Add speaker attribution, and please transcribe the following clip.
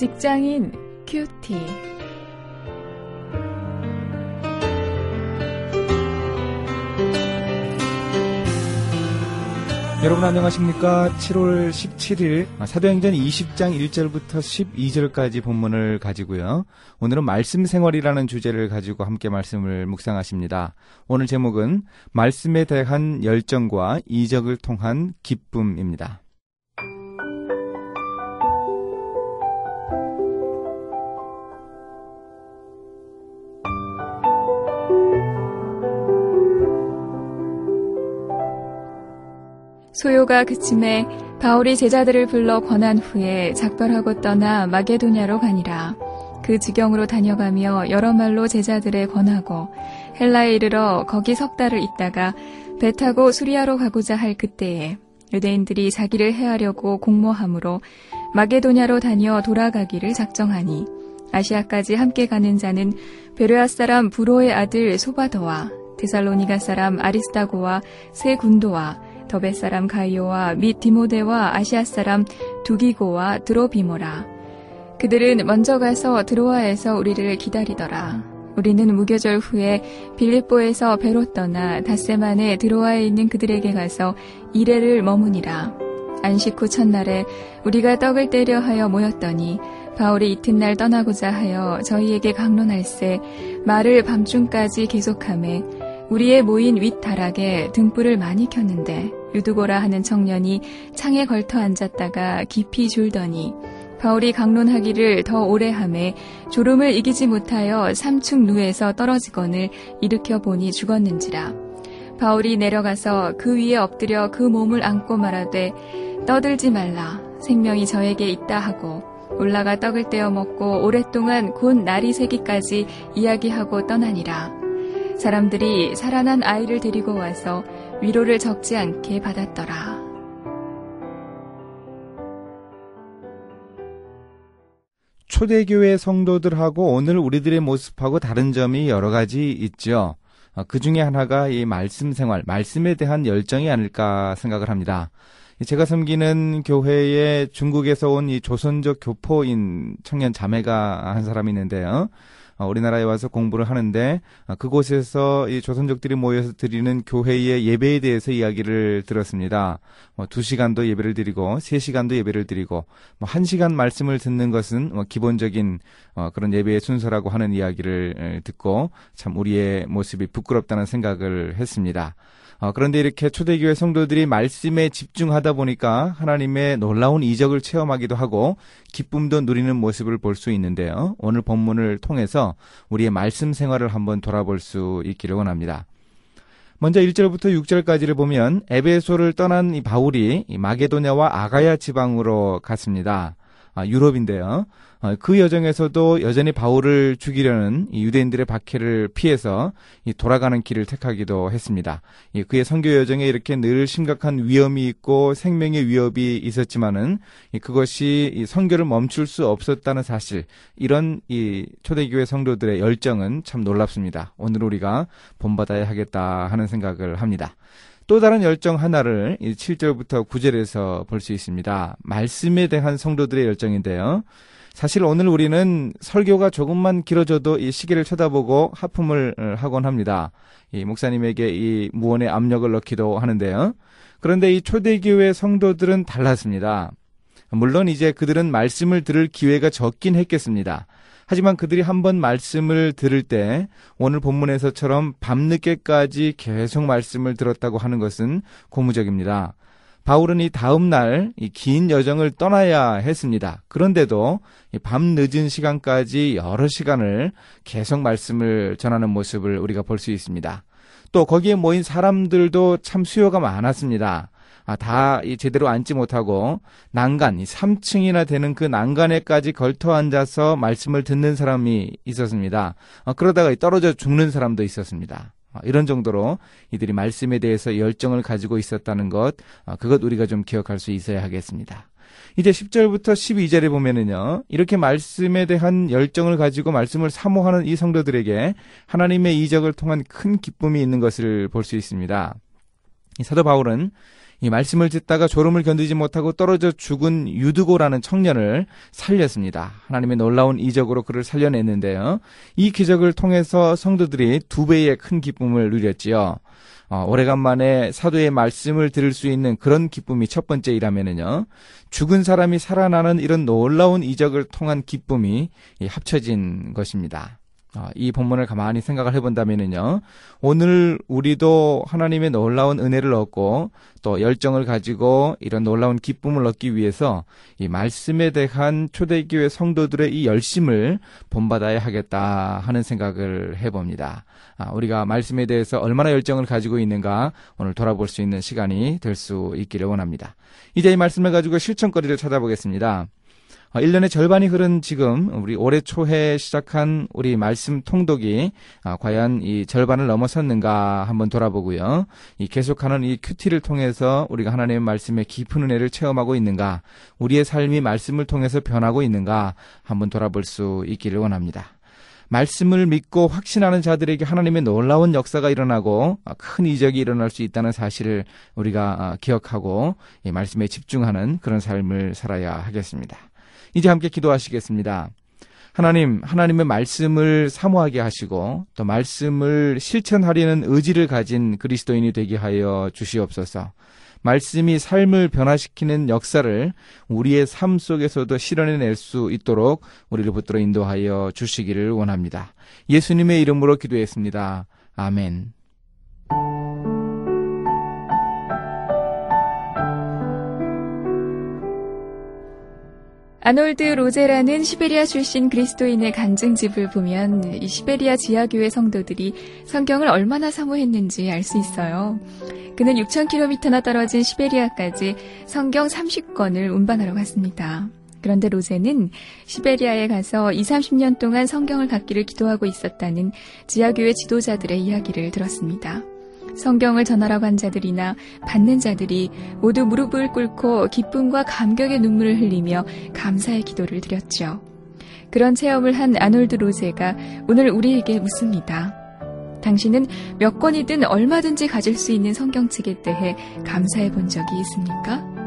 Speaker 1: 직장인 큐티.
Speaker 2: 여러분 안녕하십니까? 7월 17일 사도행전 20장 1절부터 12절까지 본문을 가지고요. 오늘은 말씀 생활이라는 주제를 가지고 함께 말씀을 묵상하십니다. 오늘 제목은 말씀에 대한 열정과 이적을 통한 기쁨입니다.
Speaker 1: 소요가 그침에 바울이 제자들을 불러 권한 후에 작별하고 떠나 마게도냐로 가니라. 그 지경으로 다녀가며 여러 말로 제자들에 권하고 헬라에 이르러 거기 석 달을 있다가 배 타고 수리아로 가고자 할 그때에 유대인들이 자기를 해하려고 공모함으로 마게도냐로 다녀 돌아가기를 작정하니 아시아까지 함께 가는 자는 베르아 사람 부로의 아들 소바더와 데살로니가 사람 아리스타고와 세 군도와 더베 사람 가이오와 및 디모데와 아시아 사람 두기고와 드로비모라. 그들은 먼저 가서 드로아에서 우리를 기다리더라. 우리는 무교절 후에 빌립보에서 배로 떠나 닷새만에 드로아에 있는 그들에게 가서 이래를 머무니라. 안식 후 첫날에 우리가 떡을 떼려 하여 모였더니 바울이 이튿날 떠나고자 하여 저희에게 강론할세 말을 밤중까지 계속함에 우리의 모인 윗다락에 등불을 많이 켰는데 유두고라 하는 청년이 창에 걸터 앉았다가 깊이 졸더니 바울이 강론하기를 더 오래 함에 졸음을 이기지 못하여 삼층 누에서 떨어지건을 일으켜 보니 죽었는지라. 바울이 내려가서 그 위에 엎드려 그 몸을 안고 말하되 떠들지 말라 생명이 저에게 있다 하고 올라가 떡을 떼어 먹고 오랫동안 곧 날이 새기까지 이야기하고 떠나니라. 사람들이 살아난 아이를 데리고 와서 위로를 적지 않게 받았더라.
Speaker 2: 초대교회 성도들하고 오늘 우리들의 모습하고 다른 점이 여러 가지 있죠. 어, 그 중에 하나가 이 말씀 생활, 말씀에 대한 열정이 아닐까 생각을 합니다. 제가 섬기는 교회에 중국에서 온 이 조선족 교포인 청년 자매가 한 사람이 있는데요. 어, 우리나라에 와서 공부를 하는데 어, 그곳에서 이 조선족들이 모여서 드리는 교회의 예배에 대해서 이야기를 들었습니다. 뭐 2시간도 예배를 드리고 3시간도 예배를 드리고 뭐 1시간 말씀을 듣는 것은 뭐 기본적인 어, 그런 예배의 순서라고 하는 이야기를 듣고 참 우리의 모습이 부끄럽다는 생각을 했습니다. 어, 그런데 이렇게 초대교회 성도들이 말씀에 집중하다 보니까 하나님의 놀라운 이적을 체험하기도 하고 기쁨도 누리는 모습을 볼 수 있는데요. 오늘 본문을 통해서 우리의 말씀 생활을 한번 돌아볼 수 있기를 원합니다. 먼저 1절부터 6절까지를 보면 에베소를 떠난 이 바울이 이 마게도냐와 아가야 지방으로 갔습니다. 아, 유럽인데요. 어, 그 여정에서도 여전히 바울을 죽이려는 유대인들의 박해를 피해서 돌아가는 길을 택하기도 했습니다. 그의 선교 여정에 이렇게 늘 심각한 위험이 있고 생명의 위협이 있었지만은 그것이 선교를 멈출 수 없었다는 사실, 이런 이 초대교회 성도들의 열정은 참 놀랍습니다. 오늘 우리가 본받아야 하겠다 하는 생각을 합니다. 또 다른 열정 하나를 7절부터 9절에서 볼 수 있습니다. 말씀에 대한 성도들의 열정인데요. 사실 오늘 우리는 설교가 조금만 길어져도 이 시계를 쳐다보고 하품을 어, 하곤 합니다. 이 목사님에게 이 무언의 압력을 넣기도 하는데요. 그런데 이 초대교회 성도들은 달랐습니다. 물론 이제 그들은 말씀을 들을 기회가 적긴 했겠습니다. 하지만 그들이 한번 말씀을 들을 때 오늘 본문에서처럼 밤늦게까지 계속 말씀을 들었다고 하는 것은 고무적입니다. 바울은 이 다음 날 이 긴 여정을 떠나야 했습니다. 그런데도 밤 늦은 시간까지 여러 시간을 계속 말씀을 전하는 모습을 우리가 볼 수 있습니다. 또 거기에 모인 사람들도 참 수요가 많았습니다. 아, 다 제대로 앉지 못하고 난간, 3층이나 되는 그 난간에까지 걸터 앉아서 말씀을 듣는 사람이 있었습니다. 아, 그러다가 떨어져 죽는 사람도 있었습니다. 아, 이런 정도로 이들이 말씀에 대해서 열정을 가지고 있었다는 것, 아, 그것 우리가 좀 기억할 수 있어야 하겠습니다. 이제 10절부터 12절에 보면은요, 이렇게 말씀에 대한 열정을 가지고 말씀을 사모하는 이 성도들에게 하나님의 이적을 통한 큰 기쁨이 있는 것을 볼 수 있습니다. 사도 바울은 이 말씀을 듣다가 졸음을 견디지 못하고 떨어져 죽은 유드고라는 청년을 살렸습니다. 하나님의 놀라운 이적으로 그를 살려냈는데요. 이 기적을 통해서 성도들이 두 배의 큰 기쁨을 누렸지요. 어, 오래간만에 사도의 말씀을 들을 수 있는 그런 기쁨이 첫 번째이라면은요. 죽은 사람이 살아나는 이런 놀라운 이적을 통한 기쁨이 합쳐진 것입니다. 어, 이 본문을 가만히 생각을 해본다면은요, 오늘 우리도 하나님의 놀라운 은혜를 얻고 또 열정을 가지고 이런 놀라운 기쁨을 얻기 위해서 이 말씀에 대한 초대교회 성도들의 이 열심을 본받아야 하겠다 하는 생각을 해봅니다. 아, 우리가 말씀에 대해서 얼마나 열정을 가지고 있는가 오늘 돌아볼 수 있는 시간이 될 수 있기를 원합니다. 이제 이 말씀을 가지고 실천거리를 찾아보겠습니다. 1년의 어, 절반이 흐른 지금 우리 올해 초에 시작한 우리 말씀 통독이 아, 과연 이 절반을 넘어섰는가 한번 돌아보고요. 이 계속하는 이 큐티를 통해서 우리가 하나님의 말씀의 깊은 은혜를 체험하고 있는가, 우리의 삶이 말씀을 통해서 변하고 있는가 한번 돌아볼 수 있기를 원합니다. 말씀을 믿고 확신하는 자들에게 하나님의 놀라운 역사가 일어나고 아, 큰 이적이 일어날 수 있다는 사실을 우리가 아, 기억하고 이 말씀에 집중하는 그런 삶을 살아야 하겠습니다. 이제 함께 기도하시겠습니다. 하나님, 하나님의 말씀을 사모하게 하시고 또 말씀을 실천하려는 의지를 가진 그리스도인이 되게 하여 주시옵소서. 말씀이 삶을 변화시키는 역사를 우리의 삶 속에서도 실현해낼 수 있도록 우리를 붙들어 인도하여 주시기를 원합니다. 예수님의 이름으로 기도했습니다. 아멘.
Speaker 1: 아놀드 로제라는 시베리아 출신 그리스도인의 간증집을 보면 이 시베리아 지하교회 성도들이 성경을 얼마나 사모했는지 알 수 있어요. 그는 6,000km나 떨어진 시베리아까지 성경 30권을 운반하러 갔습니다. 그런데 로제는 시베리아에 가서 20, 30년 동안 성경을 갖기를 기도하고 있었다는 지하교회 지도자들의 이야기를 들었습니다. 성경을 전하라고 한 자들이나 받는 자들이 모두 무릎을 꿇고 기쁨과 감격의 눈물을 흘리며 감사의 기도를 드렸죠. 그런 체험을 한 아놀드 로제가 오늘 우리에게 묻습니다. 당신은 몇 권이든 얼마든지 가질 수 있는 성경책에 대해 감사해 본 적이 있습니까?